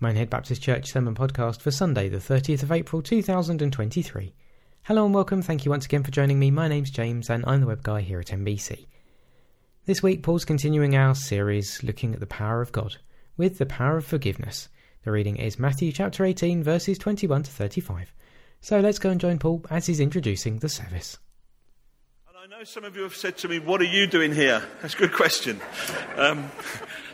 Minehead Baptist Church Sermon Podcast for Sunday, the 30th of April 2023. Hello and welcome. Thank you once again for joining me. My name's James and I'm the web guy here at MBC. This week, Paul's continuing our series looking at the power of God with the power of forgiveness. The reading is Matthew chapter 18, verses 21 to 35. So let's go and join Paul as he's introducing the service. And I know some of you have said to me, What are you doing here? That's a good question. Um,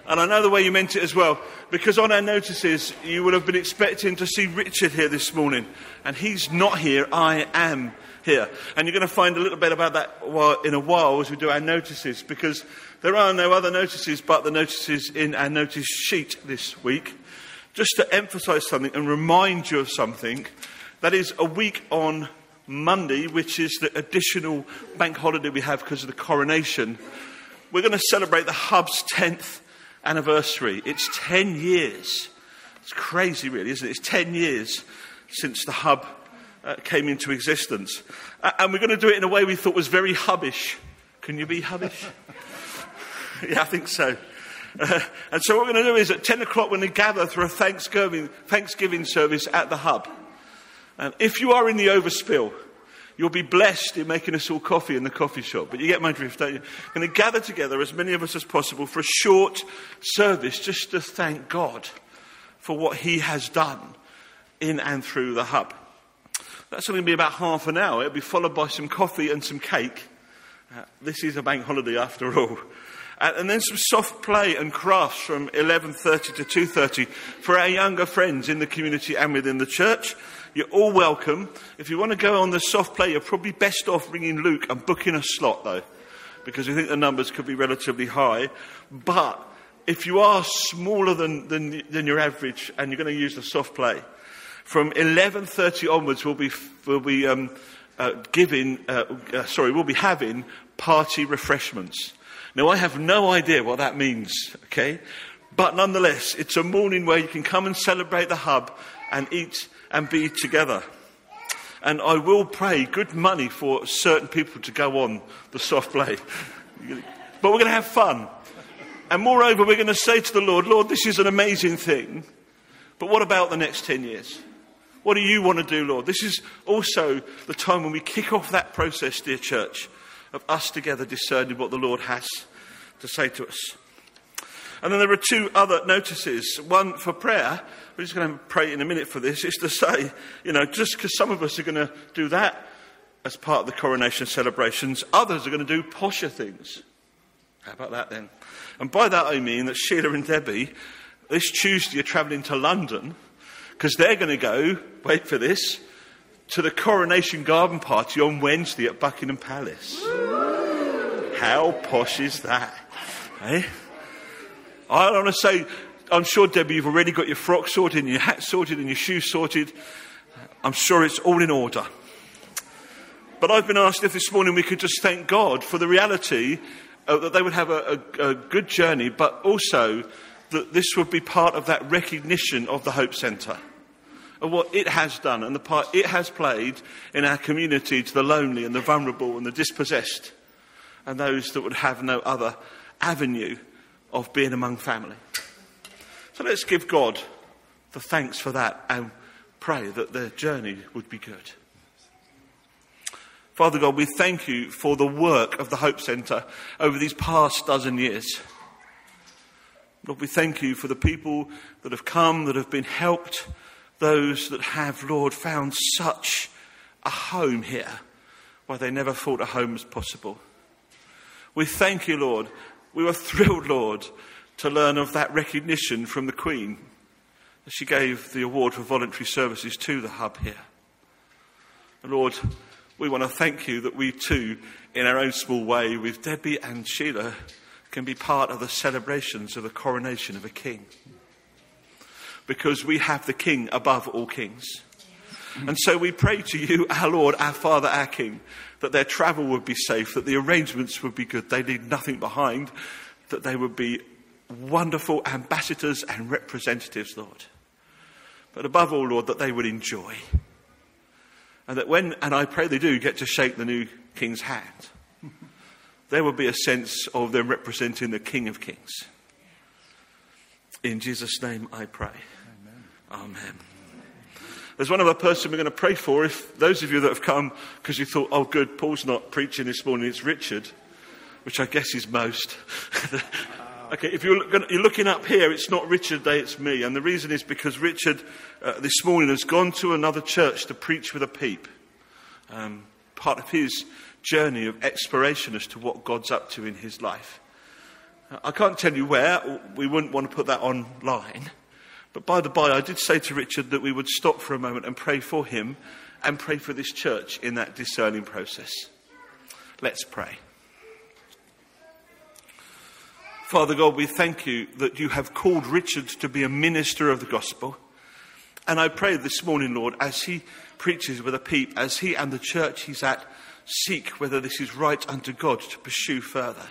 and I know the way you meant it as well, because on our notices, you would have been expecting to see Richard here this morning. And he's not here, I am here. And you're going to find a little bit about that in a while as we do our notices, because there are no other notices but the notices in our notice sheet this week. Just to emphasize something and remind you of something, that is a week on Monday, which is the additional bank holiday we have because of the coronation. We're going to celebrate the Hub's 10th anniversary. It's 10 years. It's crazy, really, isn't it? It's 10 years since the hub uh, came into existence. Uh, and we're going to do it in a way we thought was very hubbish. Can you be hubbish? yeah, I think so. Uh, and so what we're going to do is at 10 o'clock we're going to gather for a Thanksgiving, Thanksgiving service at the hub. And if you are in the overspill, You'll be blessed in making us all coffee in the coffee shop. But you get my drift, don't you? We're going to gather together, as many of us as possible, for a short service just to thank God for what He has done in and through the hub. That's going to be about half an hour. It'll be followed by some coffee and some cake. Uh, this is a bank holiday after all. Uh, and then some soft play and crafts from 11.30 to 2.30 for our younger friends in the community and within the church. You're all welcome. If you want to go on the soft play, you're probably best off ringing Luke and booking a slot, though, because we think the numbers could be relatively high. But if you are smaller than, than, than your average and you're going to use the soft play, from 11.30 onwards, we'll be, we'll be um, uh, giving, uh, uh, sorry, we'll be having party refreshments. Now, I have no idea what that means, okay? But nonetheless, it's a morning where you can come and celebrate the hub and eat and be together. And I will pay good money for certain people to go on the soft play. But we're going to have fun. And moreover, we're going to say to the Lord, Lord, this is an amazing thing. But what about the next 10 years? What do you want to do, Lord? This is also the time when we kick off that process, dear church, of us together discerning what the Lord has to say to us. And then there are two other notices. One for prayer. We're just going to pray in a minute for this. Is to say, you know, just because some of us are going to do that as part of the coronation celebrations, others are going to do posher things. How about that then? And by that I mean that Sheila and Debbie, this Tuesday, are travelling to London because they're going to go, wait for this, to the coronation garden party on Wednesday at Buckingham Palace. How posh is that? Eh? I want to say, I'm sure, Debbie, you've already got your frock sorted and your hat sorted and your shoes sorted. I'm sure it's all in order. But I've been asked if this morning we could just thank God for the reality uh, that they would have a, a, a good journey, but also that this would be part of that recognition of the Hope Centre, of what it has done and the part it has played in our community to the lonely and the vulnerable and the dispossessed and those that would have no other avenue of being among family. So let's give God the thanks for that and pray that their journey would be good. Father God, we thank you for the work of the Hope Centre over these past dozen years. Lord, we thank you for the people that have come, that have been helped, those that have, Lord, found such a home here where they never thought a home was possible. We thank you, Lord, we were thrilled, Lord, to learn of that recognition from the Queen as she gave the award for voluntary services to the hub here. Lord, we want to thank you that we too, in our own small way, with Debbie and Sheila, can be part of the celebrations of the coronation of a king. Because we have the king above all kings. And so we pray to you, our Lord, our Father, our King, that their travel would be safe, that the arrangements would be good, they leave nothing behind, that they would be wonderful ambassadors and representatives, Lord. But above all, Lord, that they would enjoy. And that when, and I pray they do, get to shake the new King's hand, there would be a sense of them representing the King of Kings. In Jesus' name I pray. Amen. Amen. There's one other person we're going to pray for. If those of you that have come because you thought, oh, good, Paul's not preaching this morning, it's Richard, which I guess is most. okay, if you're, you're, looking up here, it's not Richard Day, it's me. And the reason is because Richard uh, this morning has gone to another church to preach with a peep. Um, part of his journey of exploration as to what God's up to in his life. I can't tell you where, we wouldn't want to put that online. But by the by, I did say to Richard that we would stop for a moment and pray for him and pray for this church in that discerning process. Let's pray. Father God, we thank you that you have called Richard to be a minister of the gospel. And I pray this morning, Lord, as he preaches with a peep, as he and the church he's at seek whether this is right unto God to pursue further,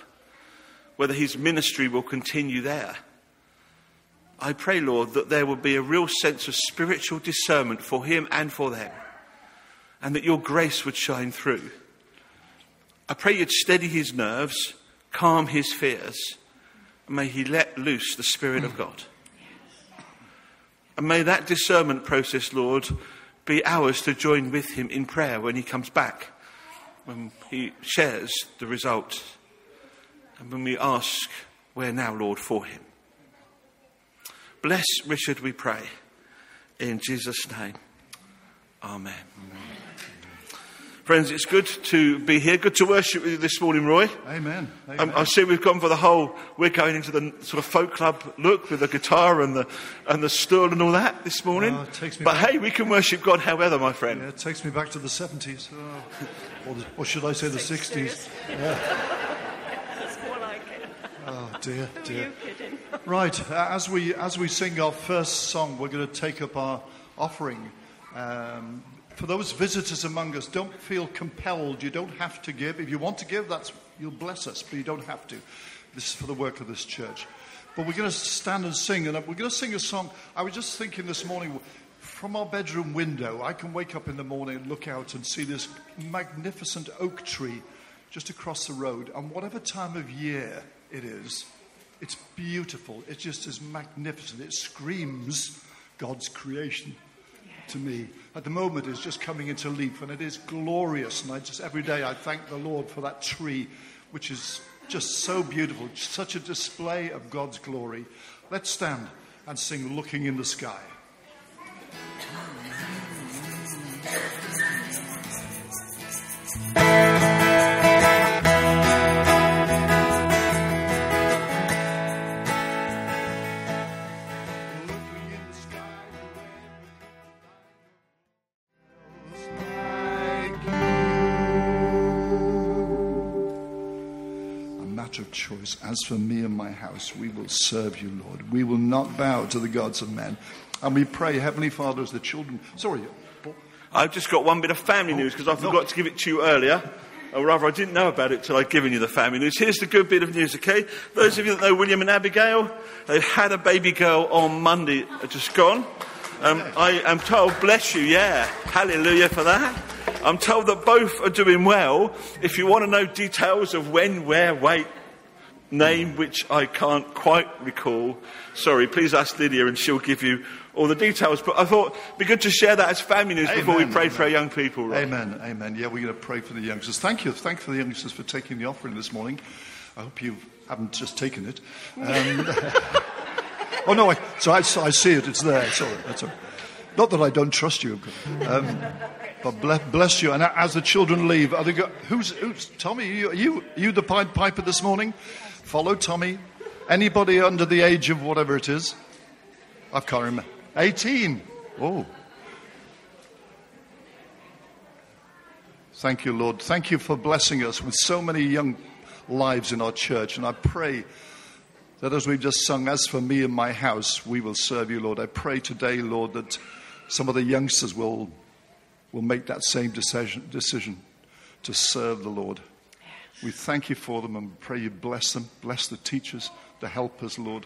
whether his ministry will continue there. I pray, Lord, that there will be a real sense of spiritual discernment for him and for them, and that your grace would shine through. I pray you'd steady his nerves, calm his fears, may he let loose the Spirit of God. And may that discernment process, Lord, be ours to join with him in prayer when he comes back, when he shares the results, and when we ask, Where now, Lord, for him? Bless Richard, we pray. In Jesus' name. Amen. Amen. Friends, it's good to be here. Good to worship with you this morning, Roy. Amen. Amen. Um, I see we've gone for the whole, we're going into the sort of folk club look with the guitar and the, and the stool and all that this morning. Oh, but back. hey, we can worship God however, my friend. Yeah, it takes me back to the 70s. Oh. Or, the, or, should I say the 60s? Yeah. Oh dear, dear. Right, uh, as we as we sing our first song, we're going to take up our offering. Um, for those visitors among us, don't feel compelled. You don't have to give. If you want to give, that's you'll bless us, but you don't have to. This is for the work of this church. But we're going to stand and sing, and we're going to sing a song. I was just thinking this morning, from our bedroom window, I can wake up in the morning and look out and see this magnificent oak tree just across the road. And whatever time of year it is, it's beautiful. It just is magnificent. It screams God's creation to me. At the moment, it's just coming into leaf, and it is glorious. And I just every day I thank the Lord for that tree, which is just so beautiful, such a display of God's glory. Let's stand and sing "Looking in the Sky." Choice. As for me and my house, we will serve you, Lord. We will not bow to the gods of men. And we pray, Heavenly Father, as the children. Sorry, Paul. I've just got one bit of family news because I forgot no. to give it to you earlier. Or rather, I didn't know about it till I'd given you the family news. Here's the good bit of news, okay? Those of you that know William and Abigail, they've had a baby girl on Monday, just gone. Um, I am told, bless you, yeah, hallelujah for that. I'm told that both are doing well. If you want to know details of when, where, wait, name which I can't quite recall. Sorry, please ask Lydia and she'll give you all the details. But I thought it'd be good to share that as family news Amen. before we pray Amen. for our young people. Right? Amen. Amen. Yeah, we're going to pray for the youngsters. Thank you. Thank you for the youngsters for taking the offering this morning. I hope you haven't just taken it. Um, oh, no, I, so I, I, see it. It's there. Sorry. That's all. Not that I don't trust you. Um, but bless, bless, you. And as the children leave, are they go, who's, who's Tommy? Are you, are you, are you the Pied Piper this morning? Follow Tommy. Anybody under the age of whatever it is? I can't remember. 18. Oh. Thank you, Lord. Thank you for blessing us with so many young lives in our church. And I pray that as we've just sung, as for me and my house, we will serve you, Lord. I pray today, Lord, that some of the youngsters will, will make that same decision, decision to serve the Lord. We thank you for them and pray you bless them, bless the teachers, the helpers, Lord.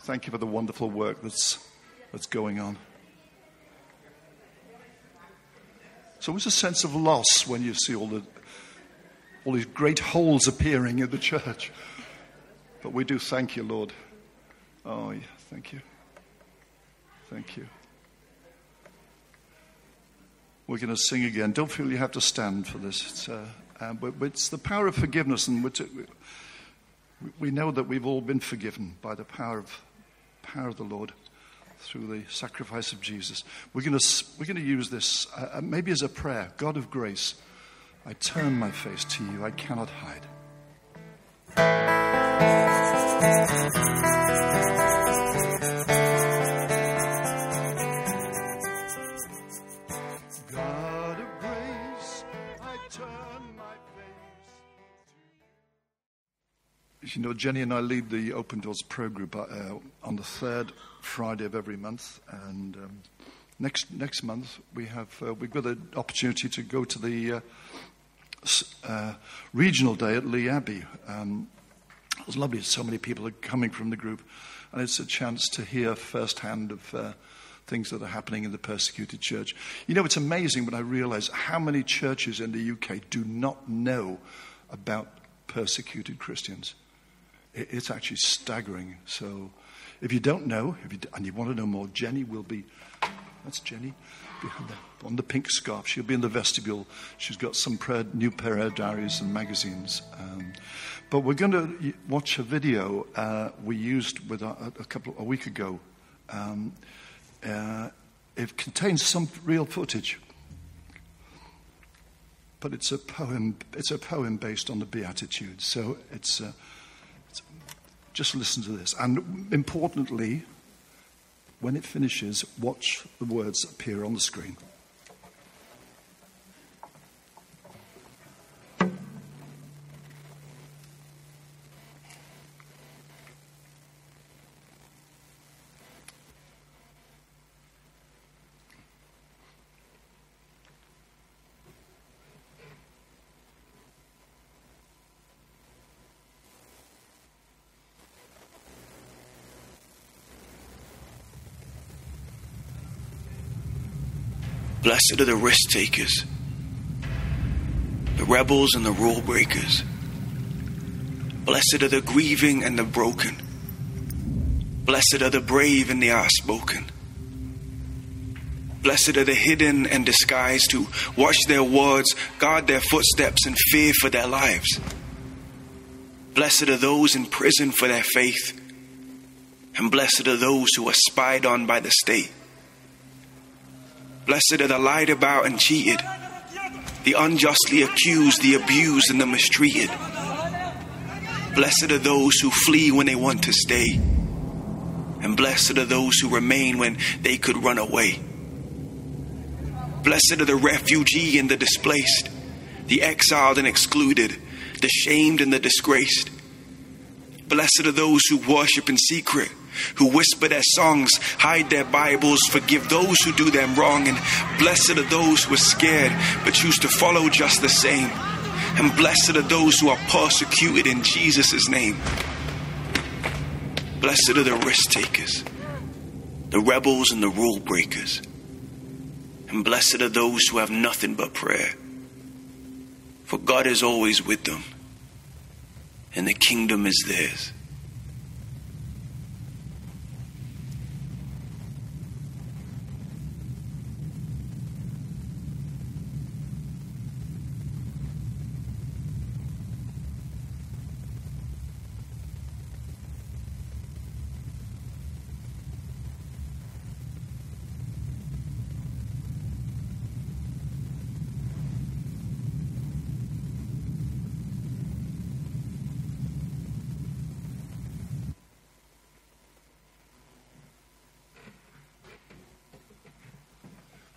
Thank you for the wonderful work that's, that's going on. So it's a sense of loss when you see all, the, all these great holes appearing in the church. But we do thank you, Lord. Oh, yeah, thank you. Thank you. We're going to sing again. Don't feel you have to stand for this. It's, uh, uh, but, but it's the power of forgiveness, and we, know that we've all been forgiven by the power of power of the Lord through the sacrifice of Jesus. We're going to, we're going to use this uh, uh, maybe as a prayer. God of grace, I turn my face to you. I cannot hide. You. Know, Jenny and I lead the Open Doors Pro Group uh, on the third Friday of every month, and um, next next month we have uh, we've got an opportunity to go to the uh, uh, regional day at Lee Abbey. Um, it was lovely. So many people are coming from the group, and it's a chance to hear firsthand of uh, things that are happening in the persecuted church. You know, it's amazing when I realize how many churches in the UK do not know about persecuted Christians. It- It's actually staggering. So, if you don't know, if you, and you want to know more, Jenny will be. That's Jenny behind the, on the pink scarf. She'll be in the vestibule. She's got some prayer, new prayer diaries and magazines. Um, but we're going to watch a video uh, we used with a, a couple a week ago. Um, uh, it contains some real footage, but it's a poem. It's a poem based on the Beatitudes. So it's. Uh, just listen to this. And importantly, when it finishes, watch the words appear on the screen. Blessed are the risk takers, the rebels and the rule breakers. Blessed are the grieving and the broken. Blessed are the brave and the outspoken. Blessed are the hidden and disguised who watch their words, guard their footsteps, and fear for their lives. Blessed are those in prison for their faith, and blessed are those who are spied on by the state. Blessed are the lied about and cheated, the unjustly accused, the abused, and the mistreated. Blessed are those who flee when they want to stay, and blessed are those who remain when they could run away. Blessed are the refugee and the displaced, the exiled and excluded, the shamed and the disgraced. Blessed are those who worship in secret, who whisper their songs, hide their Bibles, forgive those who do them wrong, and blessed are those who are scared but choose to follow just the same. And blessed are those who are persecuted in Jesus' name. Blessed are the risk takers, the rebels and the rule breakers. And blessed are those who have nothing but prayer. For God is always with them, and the kingdom is theirs.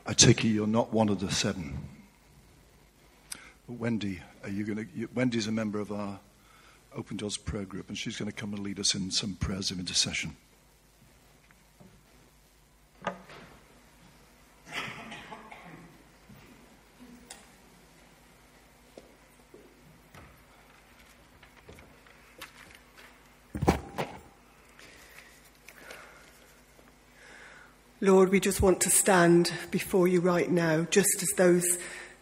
I take it you're not one of the seven. But Wendy, are you going to? Wendy's a member of our Open Doors prayer group, and she's going to come and lead us in some prayers of intercession. Lord, we just want to stand before you right now, just as those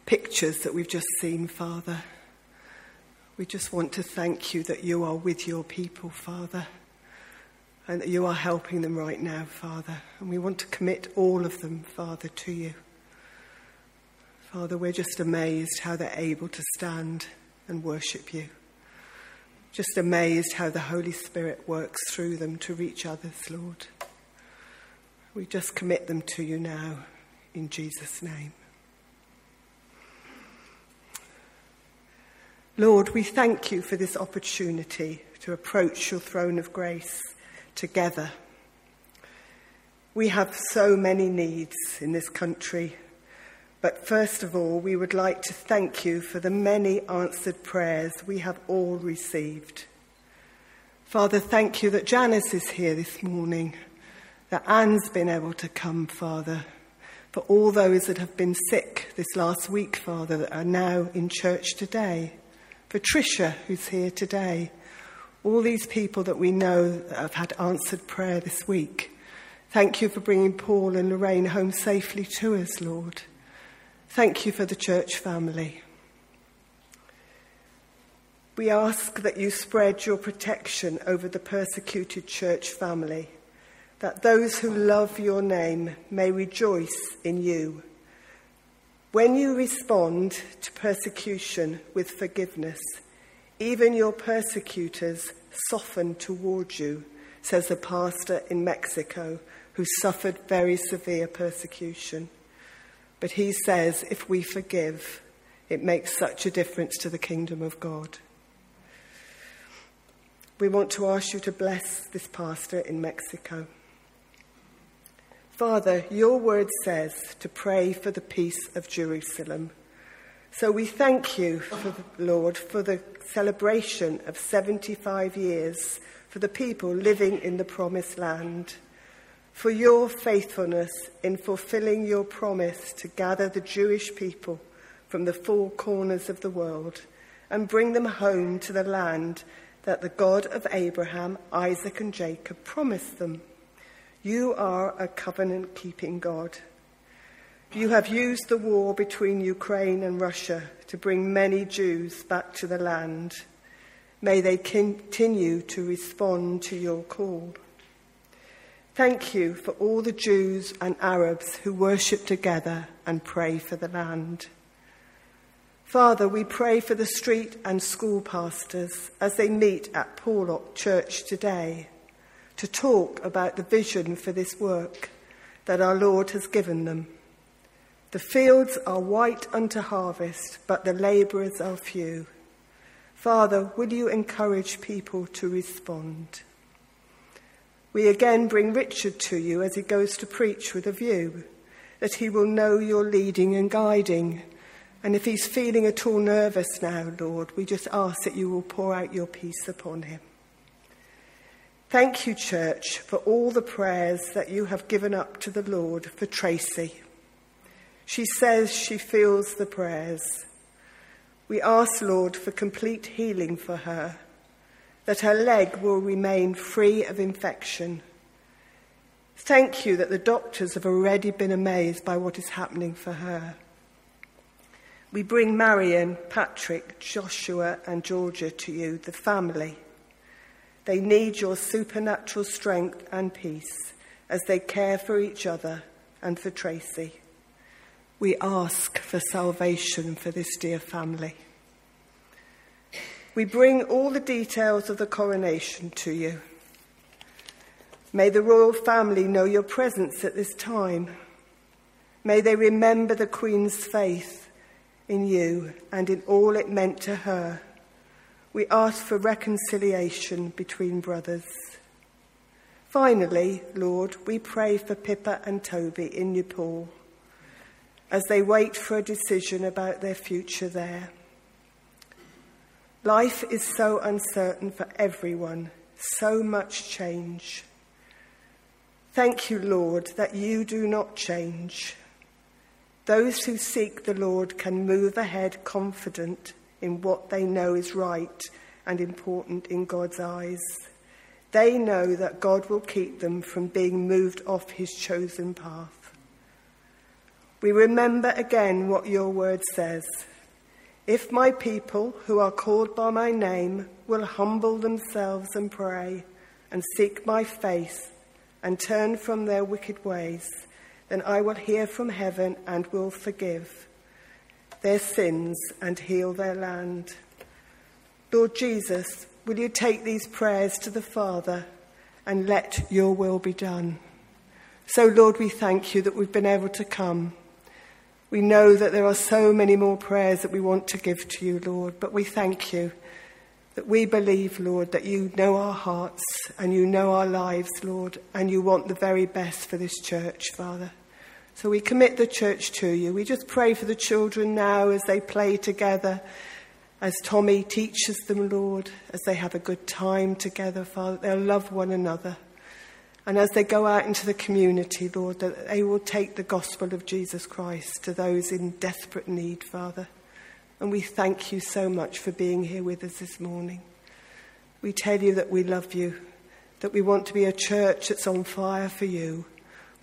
pictures that we've just seen, Father. We just want to thank you that you are with your people, Father. and that you are helping them right now, Father. And we want to commit all of them, Father, to you. Father, we're just amazed how they're able to stand and worship you. Just amazed how the Holy Spirit works through them to reach others, Lord. We just commit them to you now, in Jesus' name. Lord, we thank you for this opportunity to approach your throne of grace together. We have so many needs in this country, but first of all, we would like to thank you for the many answered prayers we have all received. Father, thank you that Janice is here this morning, that Anne's been able to come, Father, for all those that have been sick this last week, Father, that are now in church today, for Tricia, who's here today all these people that we know that have had answered prayer this week. Thank you for bringing Paul and Lorraine home safely to us, Lord. Thank you for the church family. We ask that you spread your protection over the persecuted church family, that those who love your name may rejoice in you. When you respond to persecution with forgiveness, even your persecutors soften towards you, says a pastor in Mexico who suffered very severe persecution. But he says if we forgive, it makes such a difference to the kingdom of God. We want to ask you to bless this pastor in Mexico. Father, your word says to pray for the peace of Jerusalem. So we thank you, for the, Lord, for the celebration of 75 years for the people living in the promised land, for your faithfulness in fulfilling your promise to gather the Jewish people from the four corners of the world and bring them home to the land that the God of Abraham, Isaac, and Jacob promised them. You are a covenant keeping God. You have used the war between Ukraine and Russia to bring many Jews back to the land. May they continue to respond to your call. Thank you for all the Jews and Arabs who worship together and pray for the land. Father, we pray for the street and school pastors as they meet at Porlock Church today to talk about the vision for this work that our Lord has given them. The fields are white unto harvest, but the labourers are few. Father, will you encourage people to respond? We again bring Richard to you as he goes to preach with a view that he will know your leading and guiding. And if he's feeling at all nervous now, Lord, we just ask that you will pour out your peace upon him. Thank you, church, for all the prayers that you have given up to the Lord for Tracy. She says she feels the prayers. We ask, Lord, for complete healing for her, that her leg will remain free of infection. Thank you that the doctors have already been amazed by what is happening for her. We bring Marion, Patrick, Joshua, and Georgia to you, the family. They need your supernatural strength and peace as they care for each other and for Tracy we ask for salvation for this dear family. We bring all the details of the coronation to you. May the royal family know your presence at this time. May they remember the Queen's faith in you and in all it meant to her. We ask for reconciliation between brothers. Finally, Lord, we pray for Pippa and Toby in Nepal as they wait for a decision about their future there. Life is so uncertain for everyone, so much change. Thank you, Lord, that you do not change. Those who seek the Lord can move ahead confident in what they know is right and important in God's eyes. They know that God will keep them from being moved off his chosen path. We remember again what your word says. If my people, who are called by my name, will humble themselves and pray and seek my face and turn from their wicked ways, then I will hear from heaven and will forgive their sins and heal their land. Lord Jesus, will you take these prayers to the Father and let your will be done? So, Lord, we thank you that we've been able to come. We know that there are so many more prayers that we want to give to you, Lord, but we thank you that we believe, Lord, that you know our hearts and you know our lives, Lord, and you want the very best for this church, Father. So we commit the church to you. We just pray for the children now as they play together, as Tommy teaches them, Lord, as they have a good time together, Father. They'll love one another. And as they go out into the community, Lord, that they will take the gospel of Jesus Christ to those in desperate need, Father. And we thank you so much for being here with us this morning. We tell you that we love you, that we want to be a church that's on fire for you.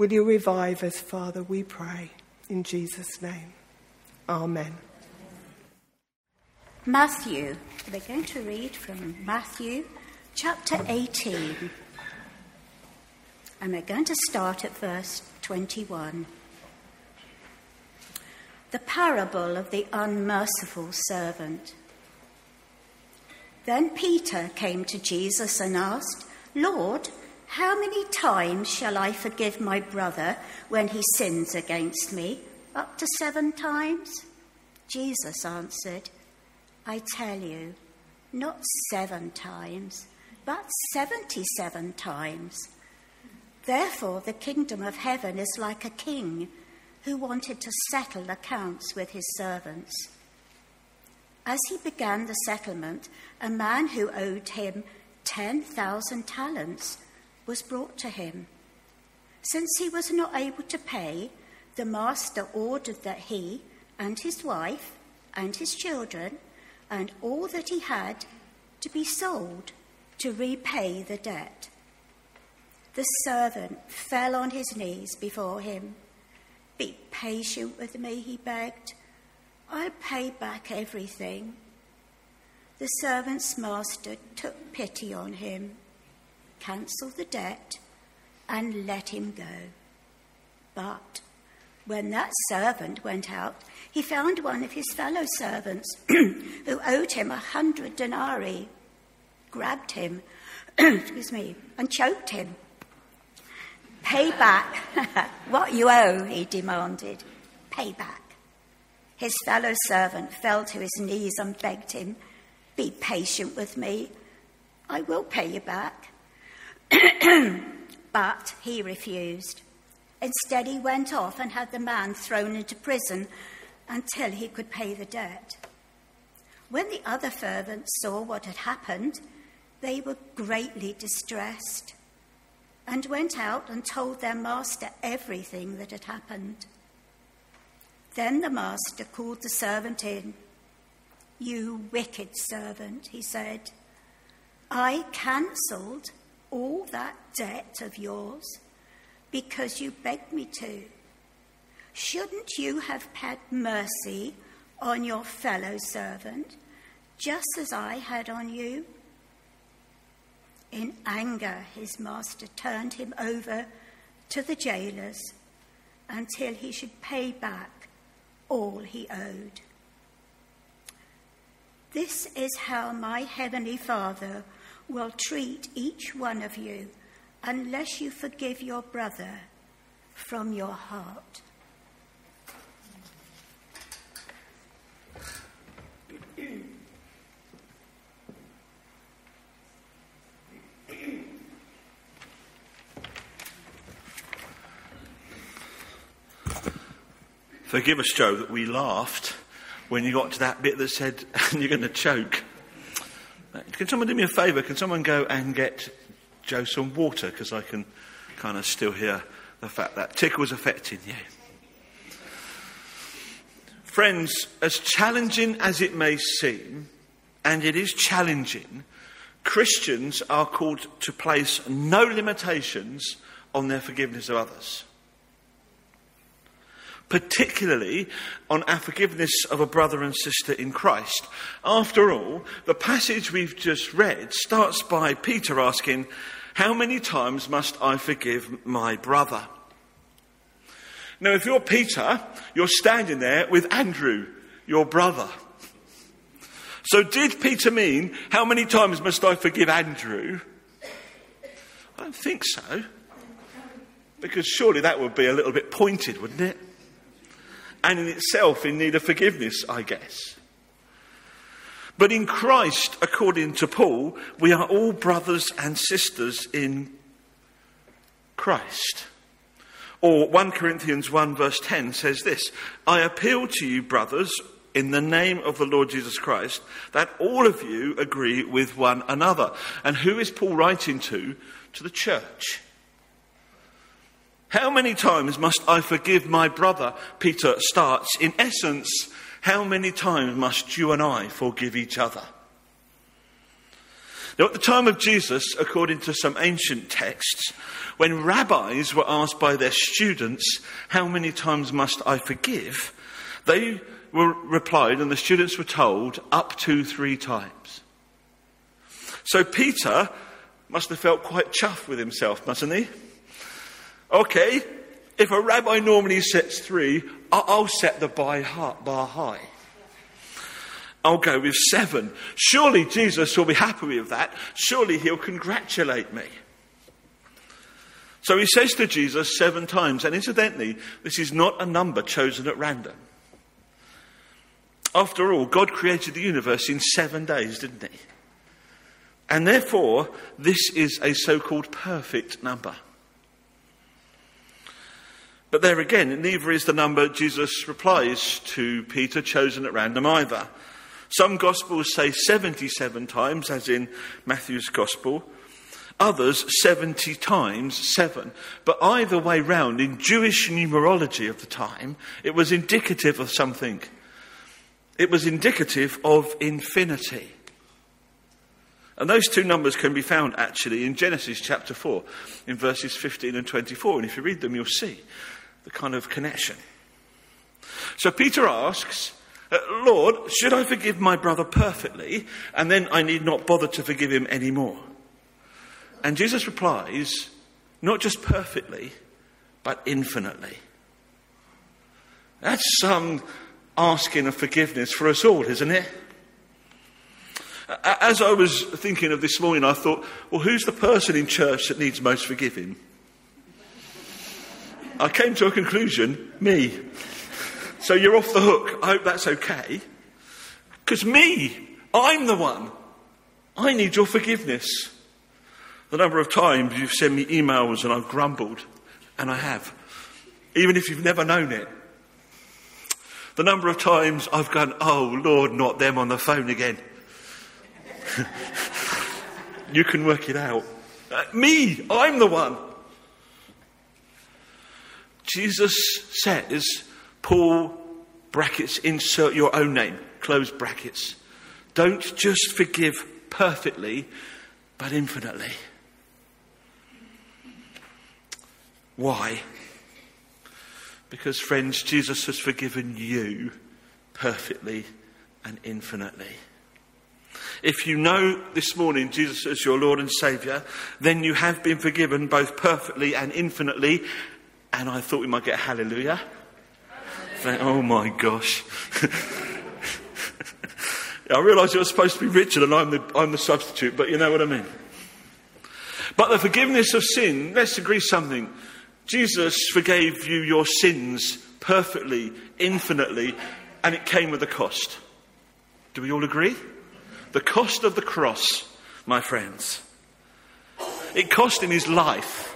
Will you revive us, Father? We pray. In Jesus' name. Amen. Matthew. We're going to read from Matthew chapter 18. And we're going to start at verse 21 the parable of the unmerciful servant. Then Peter came to Jesus and asked, Lord, how many times shall I forgive my brother when he sins against me? Up to seven times? Jesus answered, I tell you, not seven times, but seventy seven times. Therefore, the kingdom of heaven is like a king who wanted to settle accounts with his servants. As he began the settlement, a man who owed him 10,000 talents was brought to him. Since he was not able to pay, the master ordered that he and his wife and his children and all that he had to be sold to repay the debt. The servant fell on his knees before him. Be patient with me, he begged. I'll pay back everything. The servant's master took pity on him, cancelled the debt, and let him go. But when that servant went out, he found one of his fellow servants who owed him a hundred denarii, grabbed him, excuse me, and choked him. Pay back what you owe, he demanded. Pay back. His fellow servant fell to his knees and begged him, Be patient with me. I will pay you back. but he refused. Instead, he went off and had the man thrown into prison until he could pay the debt. When the other servants saw what had happened, they were greatly distressed and went out and told their master everything that had happened. Then the master called the servant in. You wicked servant, he said, I cancelled all that debt of yours because you begged me to. Shouldn't you have had mercy on your fellow servant, just as I had on you? In anger, his master turned him over to the jailers until he should pay back all he owed. This is how my heavenly Father will treat each one of you unless you forgive your brother from your heart. Forgive us, Joe, that we laughed when you got to that bit that said, and you're going to choke. Can someone do me a favour? Can someone go and get Joe some water? Because I can kind of still hear the fact that tickle's affecting you. Friends, as challenging as it may seem, and it is challenging, Christians are called to place no limitations on their forgiveness of others particularly on our forgiveness of a brother and sister in Christ. After all, the passage we've just read starts by Peter asking, How many times must I forgive my brother? Now, if you're Peter, you're standing there with Andrew, your brother. So, did Peter mean, how many times must I forgive Andrew? I don't think so. Because surely that would be a little bit pointed, wouldn't it? And in itself in need of forgiveness, I guess. But in Christ, according to Paul, we are all brothers and sisters in Christ. Or 1 Corinthians 1 verse 10 says this I appeal to you, brothers, in the name of the Lord Jesus Christ, that all of you agree with one another. And who is Paul writing to? To the church. How many times must I forgive my brother? Peter starts. In essence, how many times must you and I forgive each other? Now, at the time of Jesus, according to some ancient texts, when rabbis were asked by their students, How many times must I forgive? they were replied, and the students were told, Up to three times. So Peter must have felt quite chuffed with himself, mustn't he? Okay, if a rabbi normally sets three, I'll set the bar high. I'll go with seven. Surely Jesus will be happy with that. Surely he'll congratulate me. So he says to Jesus seven times, and incidentally, this is not a number chosen at random. After all, God created the universe in seven days, didn't he? And therefore, this is a so called perfect number. But there again, neither is the number Jesus replies to Peter chosen at random either. Some Gospels say 77 times, as in Matthew's Gospel. Others 70 times 7. But either way round, in Jewish numerology of the time, it was indicative of something. It was indicative of infinity. And those two numbers can be found actually in Genesis chapter 4, in verses 15 and 24. And if you read them, you'll see the kind of connection. So Peter asks, uh, Lord, should I forgive my brother perfectly, and then I need not bother to forgive him anymore? And Jesus replies, not just perfectly, but infinitely. That's some asking of forgiveness for us all, isn't it? As I was thinking of this morning, I thought, well, who's the person in church that needs most forgiving? I came to a conclusion me. So you're off the hook. I hope that's okay. Because me, I'm the one. I need your forgiveness. The number of times you've sent me emails and I've grumbled, and I have, even if you've never known it. The number of times I've gone, oh Lord, not them on the phone again. you can work it out. Uh, me, I'm the one. Jesus says, Paul, brackets, insert your own name, close brackets. Don't just forgive perfectly, but infinitely. Why? Because, friends, Jesus has forgiven you perfectly and infinitely. If you know this morning Jesus as your Lord and Saviour, then you have been forgiven both perfectly and infinitely. And I thought we might get a hallelujah. Oh my gosh. I realise you're supposed to be Richard and I'm the, I'm the substitute, but you know what I mean. But the forgiveness of sin, let's agree something. Jesus forgave you your sins perfectly, infinitely, and it came with a cost. Do we all agree? The cost of the cross, my friends. It cost him his life.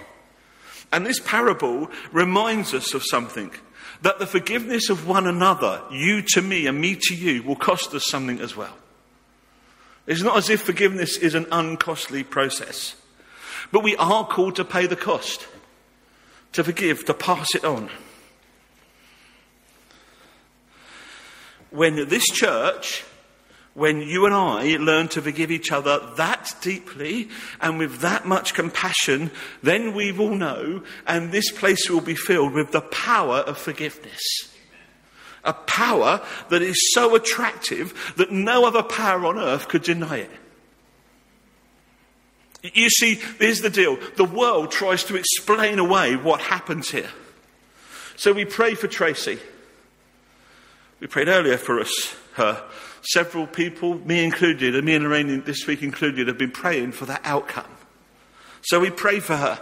And this parable reminds us of something that the forgiveness of one another, you to me and me to you, will cost us something as well. It's not as if forgiveness is an uncostly process, but we are called to pay the cost, to forgive, to pass it on. When this church when you and I learn to forgive each other that deeply and with that much compassion, then we will know, and this place will be filled with the power of forgiveness. A power that is so attractive that no other power on earth could deny it. You see, here's the deal the world tries to explain away what happens here. So we pray for Tracy. We prayed earlier for us, her. Several people, me included, and me and Lorraine this week included, have been praying for that outcome. So we pray for her.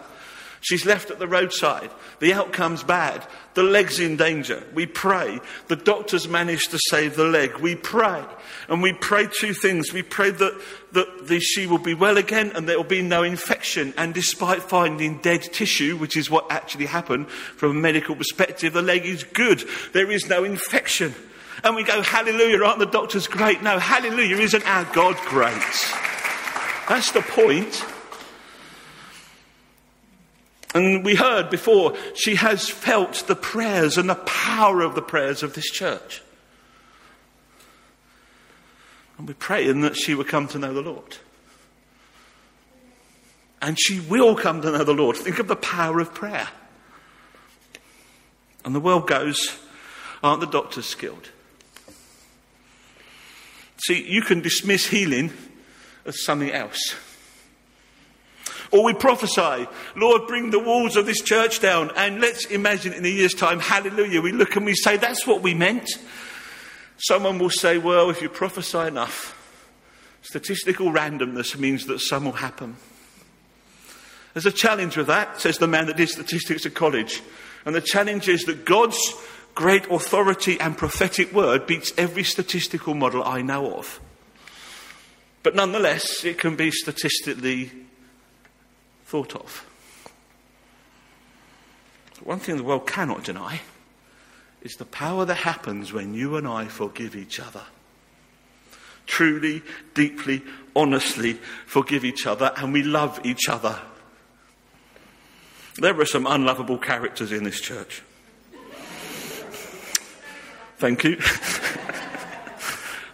She's left at the roadside. The outcome's bad. The leg's in danger. We pray. The doctors managed to save the leg. We pray. And we pray two things. We pray that, that the, she will be well again and there will be no infection. And despite finding dead tissue, which is what actually happened from a medical perspective, the leg is good. There is no infection. And we go, Hallelujah, aren't the doctors great? No, Hallelujah, isn't our God great? That's the point. And we heard before, she has felt the prayers and the power of the prayers of this church. And we're praying that she will come to know the Lord. And she will come to know the Lord. Think of the power of prayer. And the world goes, aren't the doctors skilled? See, you can dismiss healing as something else. Or we prophesy, Lord, bring the walls of this church down. And let's imagine in a year's time, hallelujah, we look and we say, that's what we meant. Someone will say, well, if you prophesy enough, statistical randomness means that some will happen. There's a challenge with that, says the man that did statistics at college. And the challenge is that God's great authority and prophetic word beats every statistical model I know of. But nonetheless, it can be statistically thought of. One thing the world cannot deny is the power that happens when you and I forgive each other. Truly, deeply, honestly forgive each other and we love each other. There are some unlovable characters in this church. Thank you.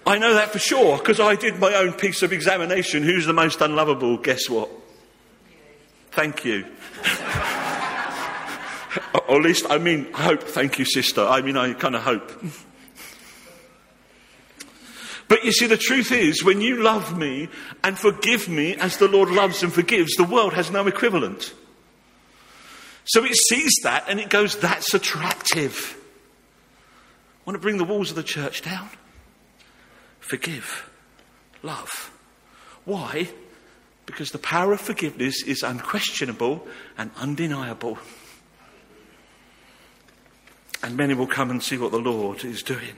I know that for sure because I did my own piece of examination. Who's the most unlovable? Guess what? Thank you. or at least, I mean, I hope. Thank you, sister. I mean, I kind of hope. But you see, the truth is, when you love me and forgive me as the Lord loves and forgives, the world has no equivalent. So it sees that and it goes, that's attractive. Want to bring the walls of the church down? Forgive. Love. Why? Because the power of forgiveness is unquestionable and undeniable. And many will come and see what the Lord is doing.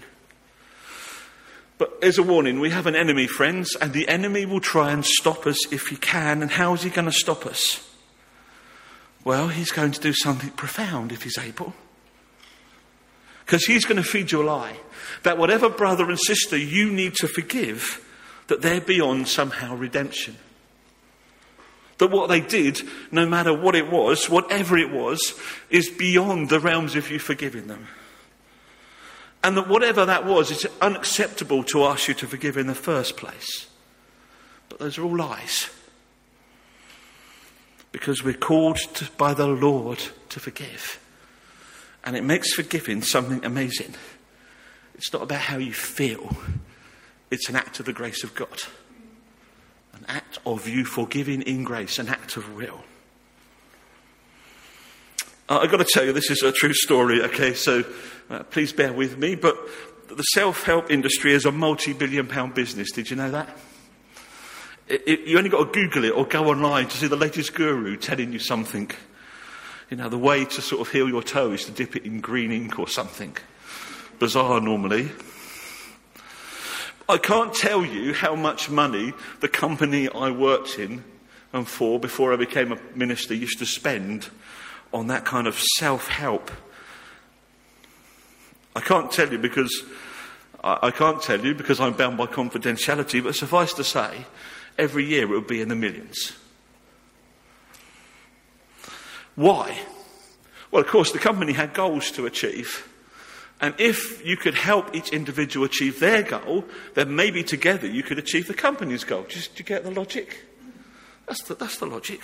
But as a warning, we have an enemy, friends, and the enemy will try and stop us if he can. And how is he going to stop us? Well, he's going to do something profound if he's able. Because he's going to feed you a lie that whatever brother and sister you need to forgive, that they're beyond somehow redemption. That what they did, no matter what it was, whatever it was, is beyond the realms of you forgiving them. And that whatever that was, it's unacceptable to ask you to forgive in the first place. But those are all lies. Because we're called to, by the Lord to forgive. And it makes forgiving something amazing. It's not about how you feel, it's an act of the grace of God an act of you forgiving in grace, an act of will. Uh, I've got to tell you, this is a true story, okay, so uh, please bear with me, but the self help industry is a multi billion pound business. Did you know that? It, it, you only got to Google it or go online to see the latest guru telling you something. You know, the way to sort of heal your toe is to dip it in green ink or something. Bizarre normally. I can't tell you how much money the company I worked in and for before I became a minister used to spend on that kind of self help. I can't tell you because I, can't tell you because I'm bound by confidentiality, but suffice to say, every year it would be in the millions. Why? Well, of course, the company had goals to achieve. And if you could help each individual achieve their goal, then maybe together you could achieve the company's goal. Just to get the logic? That's the, that's the logic.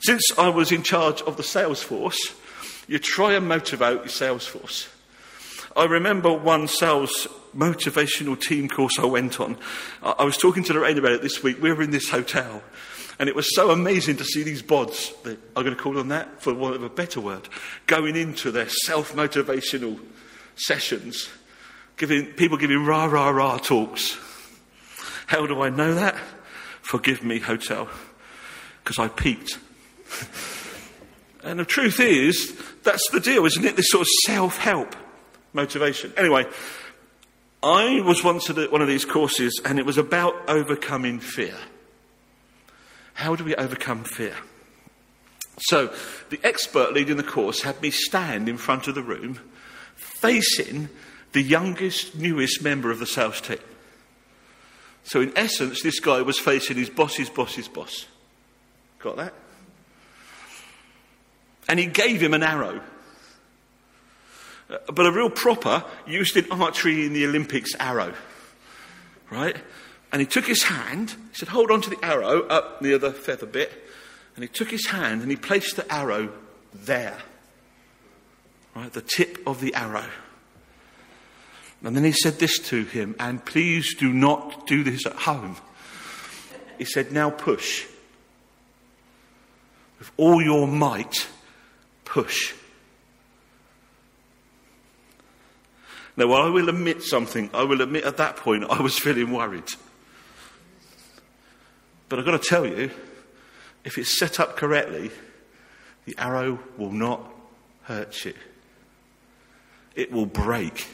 Since I was in charge of the sales force, you try and motivate your sales force. I remember one sales motivational team course I went on. I was talking to Lorraine about it this week. We were in this hotel And it was so amazing to see these bods, I'm going to call them that for want of a better word, going into their self motivational sessions, giving, people giving rah, rah, rah talks. How do I know that? Forgive me, hotel, because I peeked. and the truth is, that's the deal, isn't it? This sort of self help motivation. Anyway, I was once at one of these courses and it was about overcoming fear. How do we overcome fear? So, the expert leading the course had me stand in front of the room facing the youngest, newest member of the sales team. So, in essence, this guy was facing his boss's boss's boss. Got that? And he gave him an arrow. Uh, but a real proper, used in archery in the Olympics arrow. Right? And he took his hand, he said, Hold on to the arrow up near the feather bit. And he took his hand and he placed the arrow there. Right? The tip of the arrow. And then he said this to him, and please do not do this at home. He said, Now push. With all your might, push. Now, I will admit something. I will admit at that point I was feeling worried. But I've got to tell you, if it's set up correctly, the arrow will not hurt you. It will break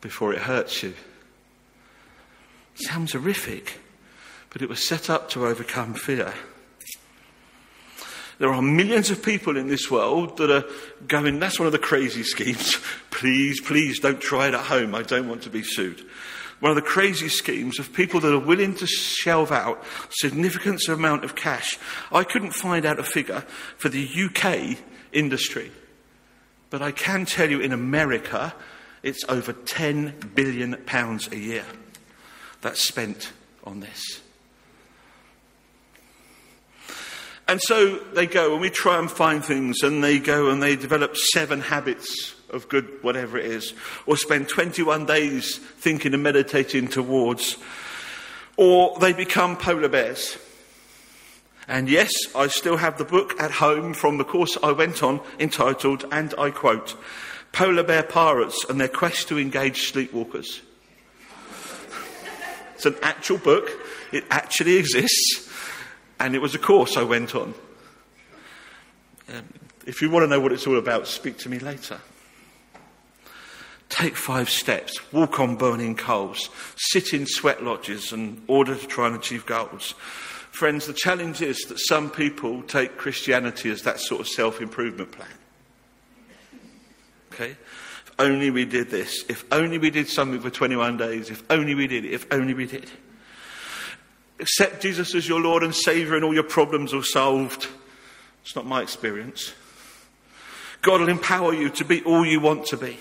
before it hurts you. Sounds horrific, but it was set up to overcome fear. There are millions of people in this world that are going, that's one of the crazy schemes. please, please don't try it at home. I don't want to be sued one of the crazy schemes of people that are willing to shelve out significant amount of cash. I couldn't find out a figure for the UK industry, but I can tell you in America, it's over 10 billion pounds a year that's spent on this. And so they go and we try and find things and they go and they develop seven habits of good whatever it is, or spend 21 days thinking and meditating towards, or they become polar bears. And yes, I still have the book at home from the course I went on entitled, and I quote, Polar Bear Pirates and Their Quest to Engage Sleepwalkers. It's an actual book, it actually exists, and it was a course I went on. Um, if you want to know what it's all about, speak to me later. Take five steps, walk on burning coals, sit in sweat lodges in order to try and achieve goals. Friends, the challenge is that some people take Christianity as that sort of self improvement plan. Okay? If only we did this, if only we did something for 21 days, if only we did it, if only we did. Accept Jesus as your Lord and Saviour, and all your problems are solved. It's not my experience. God will empower you to be all you want to be.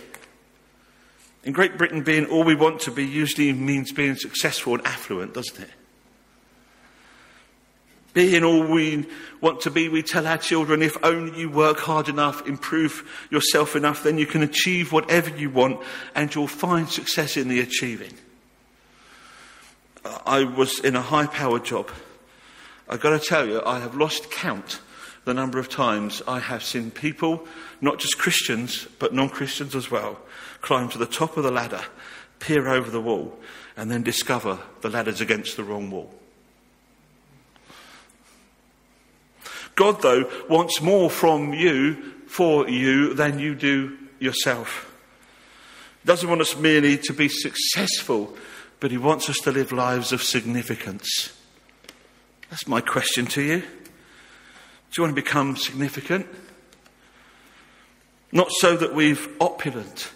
In Great Britain, being all we want to be usually means being successful and affluent, doesn't it? Being all we want to be, we tell our children if only you work hard enough, improve yourself enough, then you can achieve whatever you want and you'll find success in the achieving. I was in a high powered job. I've got to tell you, I have lost count the number of times I have seen people, not just Christians, but non Christians as well, climb to the top of the ladder, peer over the wall, and then discover the ladder's against the wrong wall. God, though, wants more from you, for you, than you do yourself. He doesn't want us merely to be successful, but He wants us to live lives of significance. That's my question to you. Do you want to become significant? Not so that we're opulent,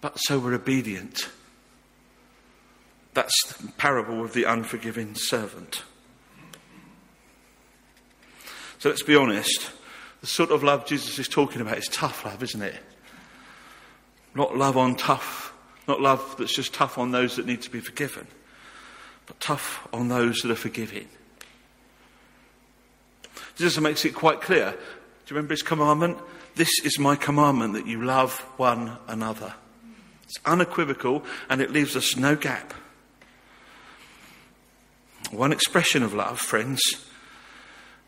but so we're obedient. That's the parable of the unforgiving servant. So let's be honest. The sort of love Jesus is talking about is tough love, isn't it? Not love on tough, not love that's just tough on those that need to be forgiven, but tough on those that are forgiving. Jesus makes it quite clear. Do you remember his commandment? This is my commandment that you love one another. It's unequivocal and it leaves us no gap. One expression of love, friends,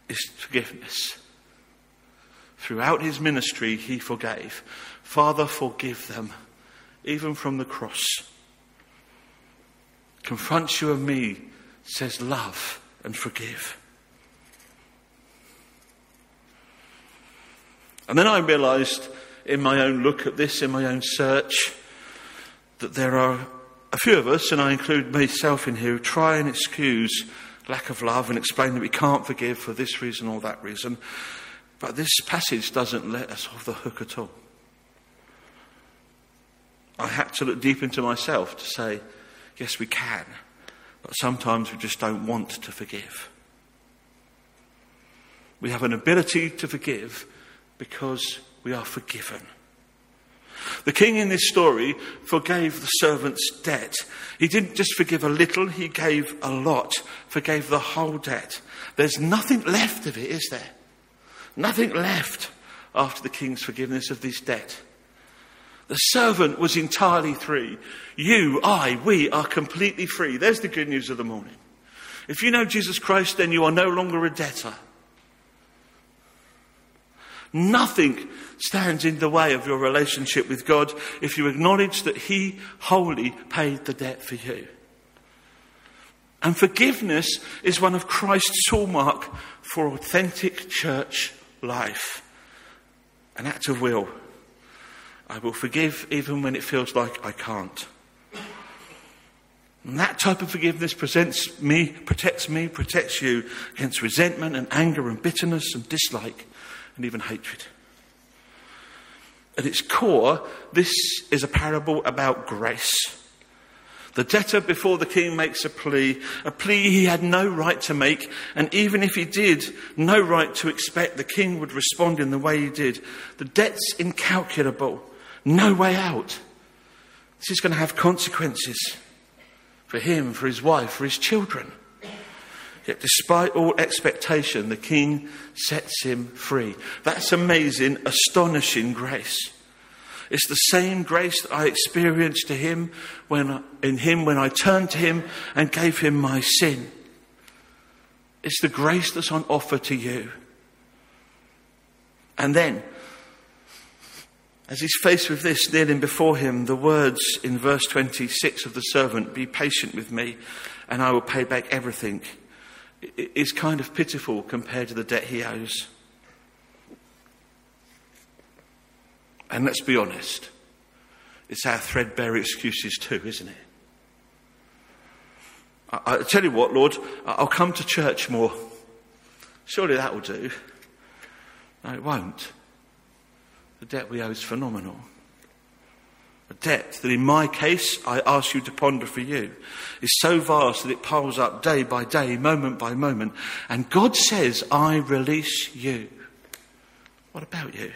is forgiveness. Throughout his ministry, he forgave. Father, forgive them, even from the cross. Confronts you and me, says love and forgive. And then I realized in my own look at this, in my own search, that there are a few of us, and I include myself in here, who try and excuse lack of love and explain that we can't forgive for this reason or that reason. But this passage doesn't let us off the hook at all. I had to look deep into myself to say, yes, we can, but sometimes we just don't want to forgive. We have an ability to forgive because we are forgiven. The king in this story forgave the servant's debt. He didn't just forgive a little, he gave a lot, forgave the whole debt. There's nothing left of it, is there? Nothing left after the king's forgiveness of this debt. The servant was entirely free. You, I, we are completely free. There's the good news of the morning. If you know Jesus Christ, then you are no longer a debtor. Nothing stands in the way of your relationship with God if you acknowledge that He wholly paid the debt for you. And forgiveness is one of Christ's hallmark for authentic church life. An act of will. I will forgive even when it feels like I can't. And that type of forgiveness presents me, protects me, protects you against resentment and anger and bitterness and dislike and even hatred. At its core, this is a parable about grace. The debtor before the king makes a plea, a plea he had no right to make, and even if he did, no right to expect the king would respond in the way he did. The debt's incalculable, no way out. This is going to have consequences for him, for his wife, for his children. Yet, despite all expectation, the king sets him free. That's amazing, astonishing grace. It's the same grace that I experienced to him when, in him when I turned to him and gave him my sin. It's the grace that's on offer to you. And then, as he's faced with this, kneeling before him, the words in verse 26 of the servant, Be patient with me, and I will pay back everything, is kind of pitiful compared to the debt he owes. And let's be honest, it's our threadbare excuses too, isn't it? I, I tell you what, Lord, I'll come to church more. Surely that will do. No, it won't. The debt we owe is phenomenal. Debt that, in my case, I ask you to ponder for you, is so vast that it piles up day by day, moment by moment. And God says, I release you. What about you?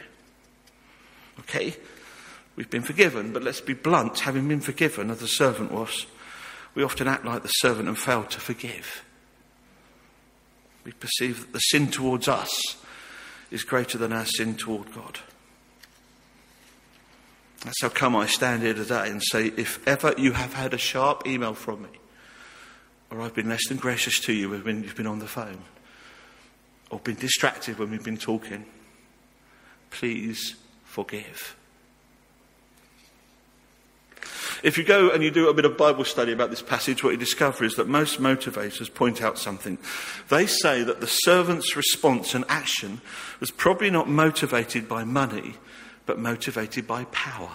Okay, we've been forgiven, but let's be blunt. Having been forgiven, as the servant was, we often act like the servant and fail to forgive. We perceive that the sin towards us is greater than our sin toward God. That's how come I stand here today and say, if ever you have had a sharp email from me, or I've been less than gracious to you when you've been on the phone, or been distracted when we've been talking, please forgive. If you go and you do a bit of Bible study about this passage, what you discover is that most motivators point out something. They say that the servant's response and action was probably not motivated by money, but motivated by power.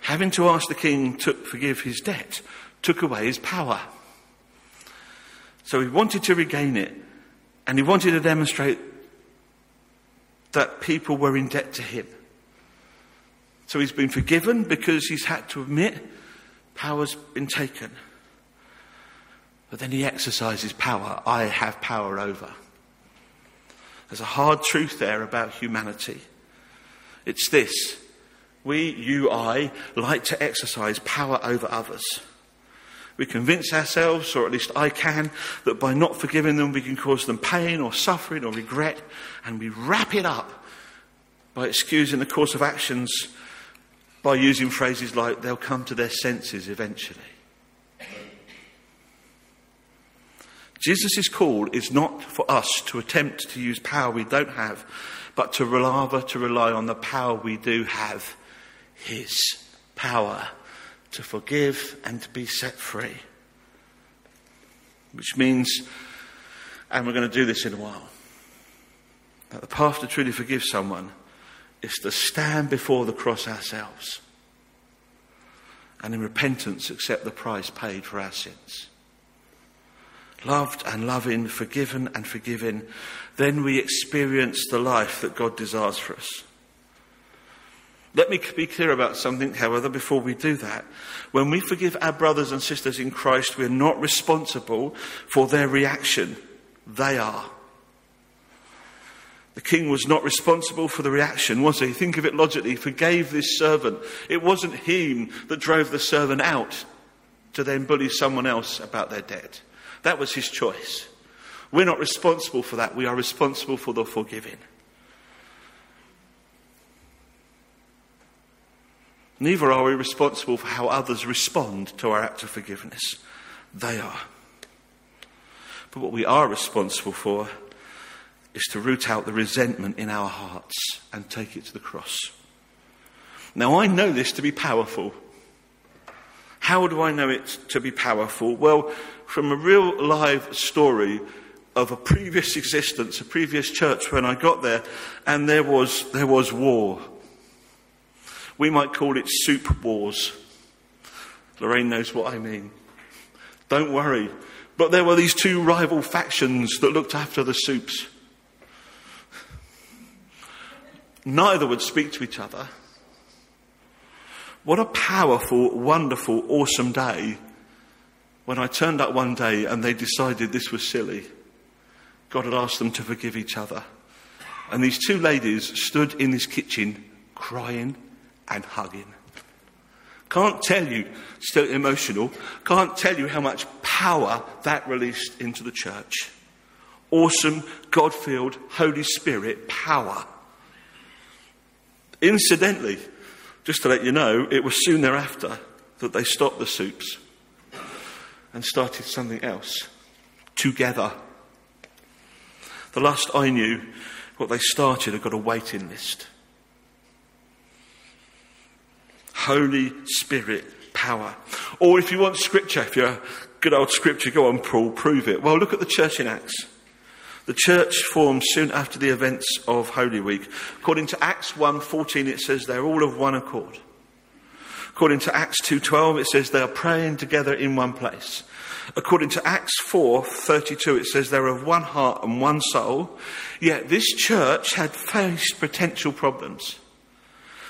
Having to ask the king to forgive his debt took away his power. So he wanted to regain it, and he wanted to demonstrate that people were in debt to him. So he's been forgiven because he's had to admit power's been taken. But then he exercises power. I have power over. There's a hard truth there about humanity. It's this. We, you, I, like to exercise power over others. We convince ourselves, or at least I can, that by not forgiving them we can cause them pain or suffering or regret, and we wrap it up by excusing the course of actions by using phrases like, they'll come to their senses eventually. Jesus' call is not for us to attempt to use power we don't have, but to rather to rely on the power we do have, His power to forgive and to be set free. Which means, and we're going to do this in a while, that the path to truly forgive someone is to stand before the cross ourselves and in repentance accept the price paid for our sins. Loved and loving, forgiven and forgiving, then we experience the life that God desires for us. Let me be clear about something, however, before we do that. When we forgive our brothers and sisters in Christ, we're not responsible for their reaction. They are. The king was not responsible for the reaction, was he? Think of it logically. He forgave this servant. It wasn't him that drove the servant out to then bully someone else about their debt. That was his choice. We're not responsible for that. We are responsible for the forgiving. Neither are we responsible for how others respond to our act of forgiveness. They are. But what we are responsible for is to root out the resentment in our hearts and take it to the cross. Now, I know this to be powerful. How do I know it to be powerful? Well, from a real live story of a previous existence, a previous church when I got there, and there was, there was war. We might call it soup wars. Lorraine knows what I mean. Don't worry. But there were these two rival factions that looked after the soups. Neither would speak to each other. What a powerful, wonderful, awesome day when I turned up one day and they decided this was silly. God had asked them to forgive each other. And these two ladies stood in this kitchen crying and hugging. Can't tell you, still emotional, can't tell you how much power that released into the church. Awesome, God filled, Holy Spirit power. Incidentally, just to let you know, it was soon thereafter that they stopped the soups and started something else together. The last I knew, what they started had got a waiting list. Holy Spirit power. Or if you want scripture, if you're good old scripture, go on, Paul, prove it. Well, look at the church in Acts. The church formed soon after the events of Holy Week. According to Acts 1:14 it says they're all of one accord. According to Acts 2:12 it says they are praying together in one place. According to Acts 4:32 it says they're of one heart and one soul. Yet this church had faced potential problems.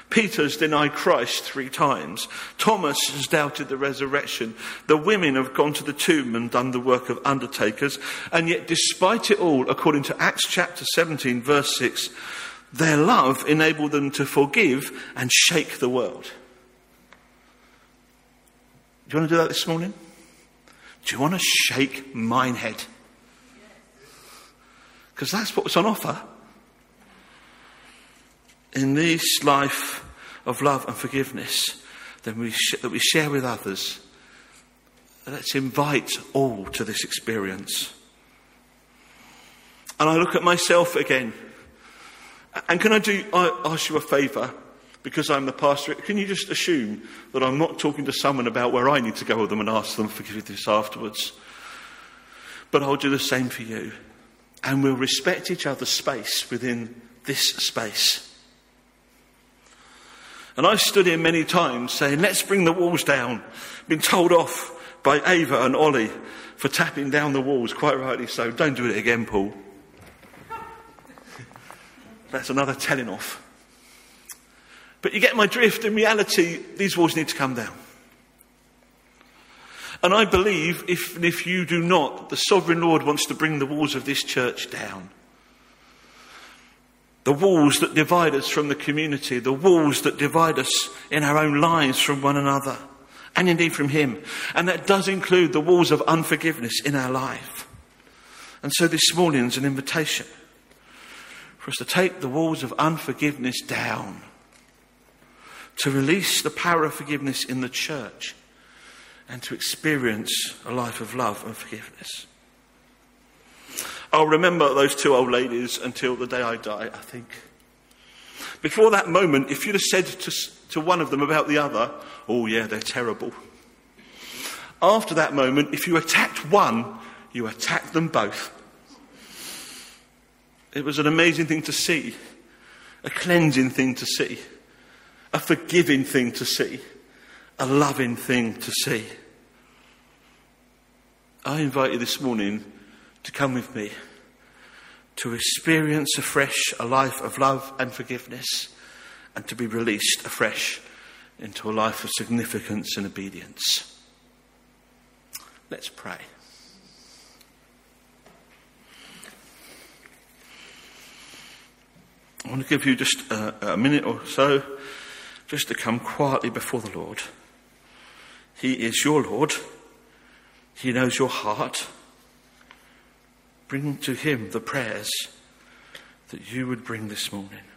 Peter's denied Christ three times. Thomas has doubted the resurrection. The women have gone to the tomb and done the work of undertakers. And yet, despite it all, according to Acts chapter 17, verse 6, their love enabled them to forgive and shake the world. Do you want to do that this morning? Do you want to shake Minehead? Because that's what's on offer in this life of love and forgiveness that we, sh- that we share with others, let's invite all to this experience. And I look at myself again. And can I do, I ask you a favour? Because I'm the pastor, can you just assume that I'm not talking to someone about where I need to go with them and ask them for forgiveness afterwards? But I'll do the same for you. And we'll respect each other's space within this space. And I've stood here many times saying, let's bring the walls down. Been told off by Ava and Ollie for tapping down the walls, quite rightly so. Don't do it again, Paul. That's another telling off. But you get my drift. In reality, these walls need to come down. And I believe if, if you do not, the sovereign Lord wants to bring the walls of this church down the walls that divide us from the community, the walls that divide us in our own lives from one another, and indeed from Him. And that does include the walls of unforgiveness in our life. And so this morning is an invitation for us to take the walls of unforgiveness down, to release the power of forgiveness in the church, and to experience a life of love and forgiveness. I'll remember those two old ladies until the day I die, I think. Before that moment, if you'd have said to, to one of them about the other, oh, yeah, they're terrible. After that moment, if you attacked one, you attacked them both. It was an amazing thing to see, a cleansing thing to see, a forgiving thing to see, a loving thing to see. I invite you this morning to come with me to experience afresh a life of love and forgiveness and to be released afresh into a life of significance and obedience. Let's pray. I want to give you just a, a, minute or so just to come quietly before the Lord. He is your Lord. He knows your heart. Bring to Him the prayers that you would bring this morning.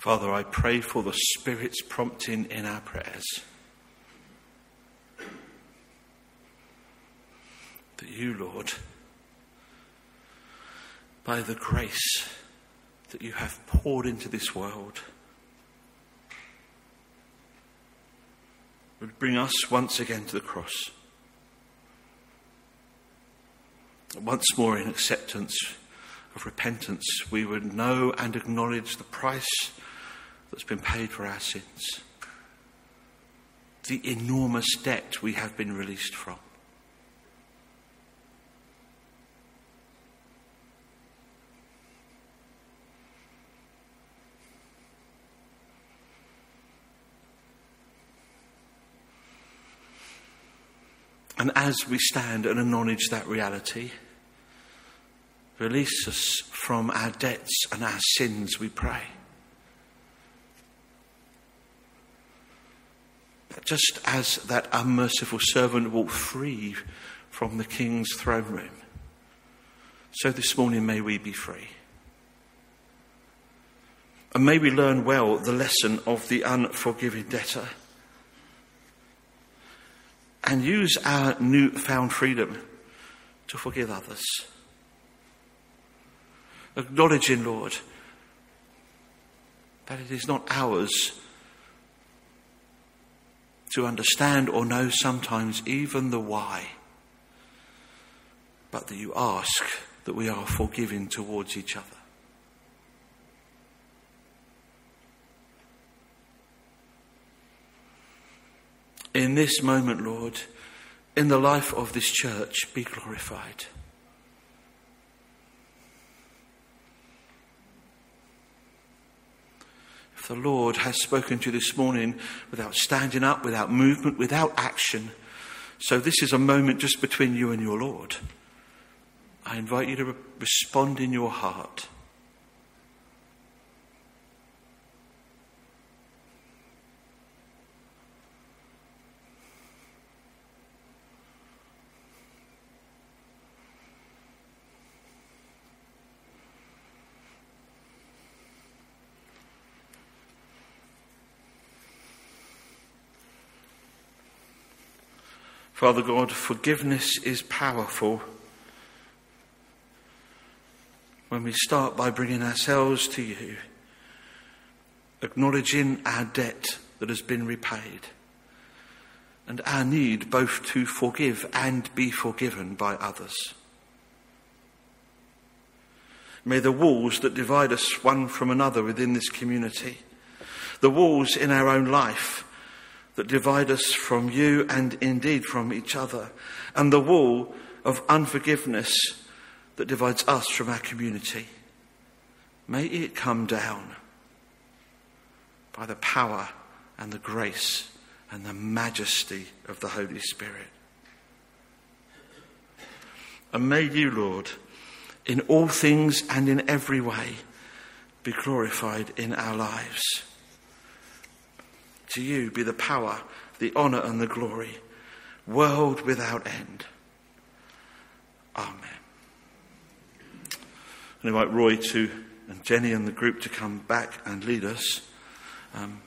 Father, I pray for the Spirit's prompting in our prayers. That you, Lord, by the grace that you have poured into this world, would bring us once again to the cross. Once more in acceptance of repentance, we would know and acknowledge the price that's been paid for our sins, the enormous debt we have been released from. And as we stand and acknowledge that reality, release us from our debts and our sins, we pray. Just as that unmerciful servant walked free from the king's throne room, so this morning may we be free. And may we learn well the lesson of the unforgiving debtor and use our newfound freedom to forgive others. Acknowledging, Lord, that it is not ours to understand or know sometimes even the why, but that you ask that we are forgiving towards each other. In this moment, Lord, in the life of this church, be glorified. The Lord has spoken to you this morning without standing up, without movement, without action. So this is a moment just between you and your Lord. I invite you to re- respond in your heart. Father God, forgiveness is powerful when we start by bringing ourselves to you, acknowledging our debt that has been repaid, and our need both to forgive and be forgiven by others. May the walls that divide us one from another within this community, the walls in our own life that divide us from you and indeed from each other, and the wall of unforgiveness that divides us from our community, may it come down by the power and the grace and the majesty of the Holy Spirit. And may you, Lord, in all things and in every way, be glorified in our lives. To you be the power, the honour, and the glory, world without end. Amen. I invite Roy to and Jenny and the group to come back and lead us. Um,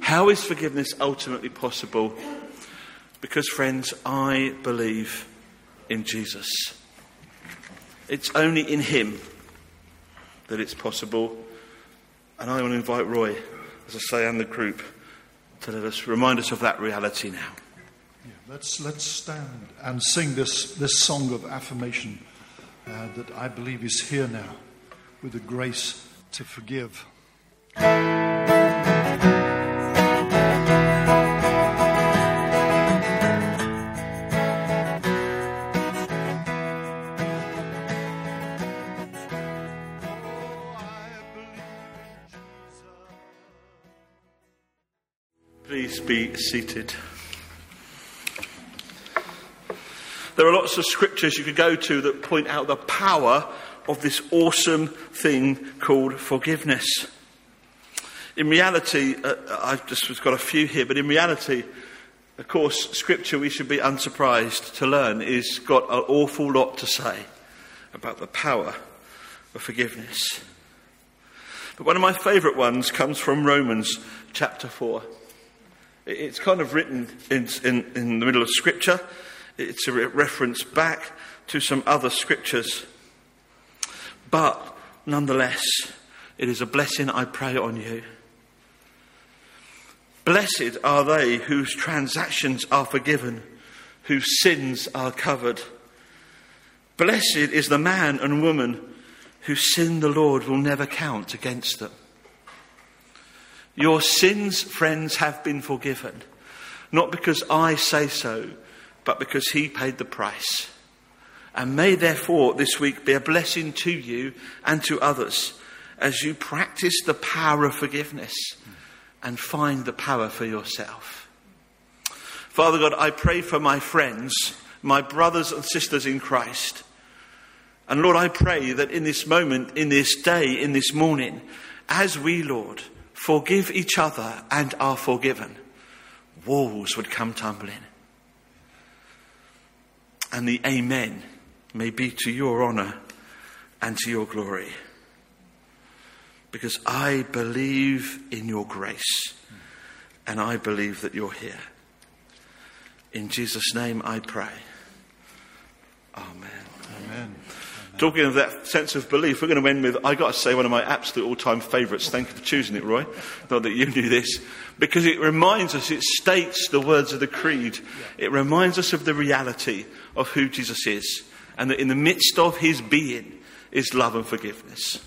how is forgiveness ultimately possible? Because, friends, I believe in Jesus. It's only in Him that it's possible. And I want to invite Roy, as I say, and the group to let us remind us of that reality now. Yeah, let's, let's stand and sing this, this song of affirmation uh, that I believe is here now with the grace to forgive. Be seated. There are lots of scriptures you could go to that point out the power of this awesome thing called forgiveness. In reality, uh, I've just got a few here, but in reality, of course, scripture we should be unsurprised to learn is got an awful lot to say about the power of forgiveness. But one of my favourite ones comes from Romans chapter 4. It's kind of written in, in, in the middle of Scripture. It's a reference back to some other Scriptures. But nonetheless, it is a blessing I pray on you. Blessed are they whose transactions are forgiven, whose sins are covered. Blessed is the man and woman whose sin the Lord will never count against them. Your sins, friends, have been forgiven. Not because I say so, but because He paid the price. And may therefore this week be a blessing to you and to others as you practice the power of forgiveness and find the power for yourself. Father God, I pray for my friends, my brothers and sisters in Christ. And Lord, I pray that in this moment, in this day, in this morning, as we, Lord, forgive each other and are forgiven, walls would come tumbling. And the Amen may be to your honour and to your glory. Because I believe in your grace and I believe that you're here. In Jesus' name I pray. Amen. Amen. Talking of that sense of belief, we're going to end with, I've got to say, one of my absolute all time favourites. Thank you for choosing it, Roy. Not that you knew this. Because it reminds us, it states the words of the creed. It reminds us of the reality of who Jesus is. And that in the midst of his being is love and forgiveness.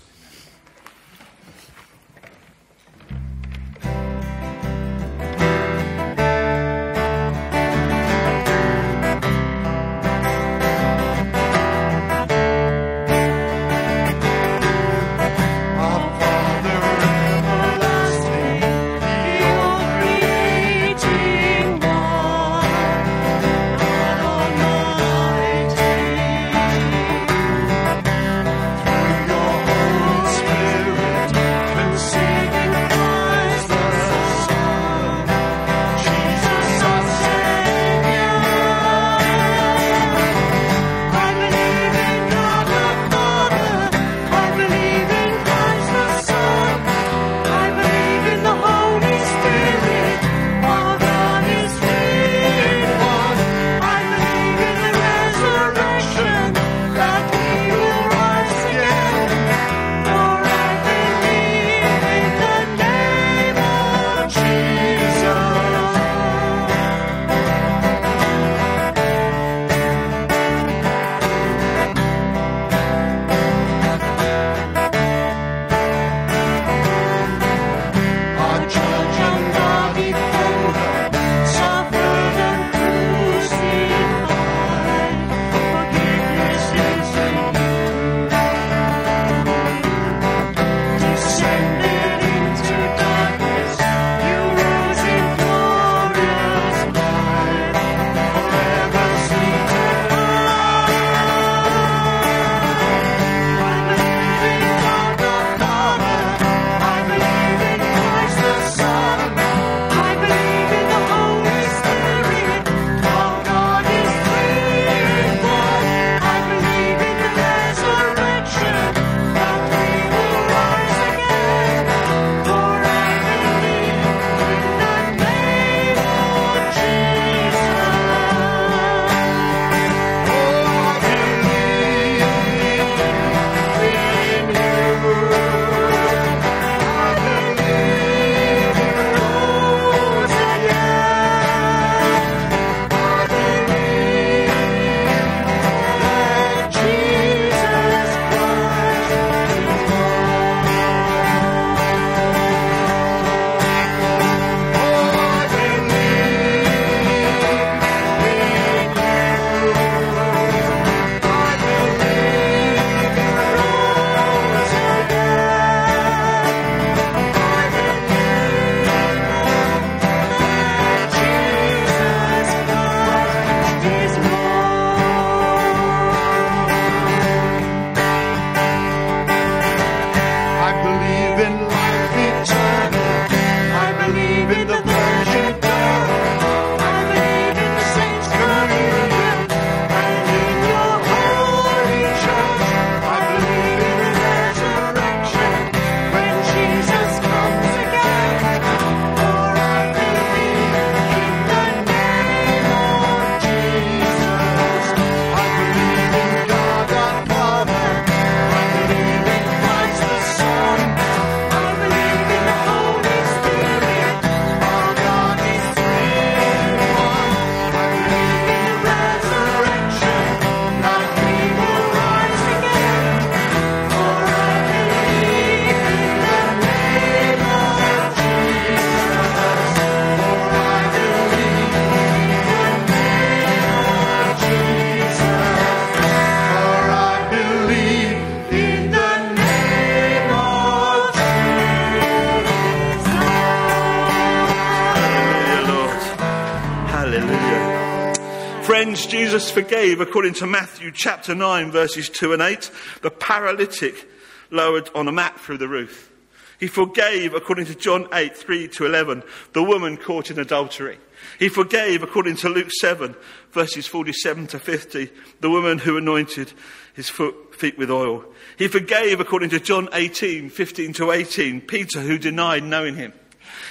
Forgave, according to Matthew chapter 9, verses 2 and 8, the paralytic lowered on a mat through the roof. He forgave, according to John 8, 3 to 11, the woman caught in adultery. He forgave, according to Luke 7, verses 47 to 50, the woman who anointed his foot, feet with oil. He forgave, according to John 18, 15 to 18, Peter who denied knowing him.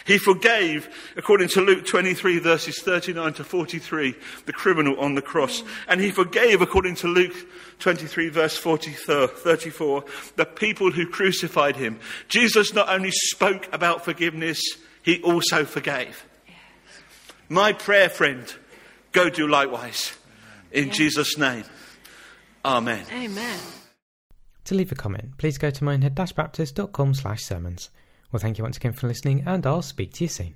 He forgave, according to Luke 23, verses 39 to 43, the criminal on the cross. And he forgave, according to Luke 23, verse 34, the people who crucified him. Jesus not only spoke about forgiveness, he also forgave. My prayer, friend, go do likewise. In Jesus' name. Amen. Amen. To leave a comment, please go to minehead-baptist.com slash sermons. Well, thank you once again for listening, and I'll speak to you soon.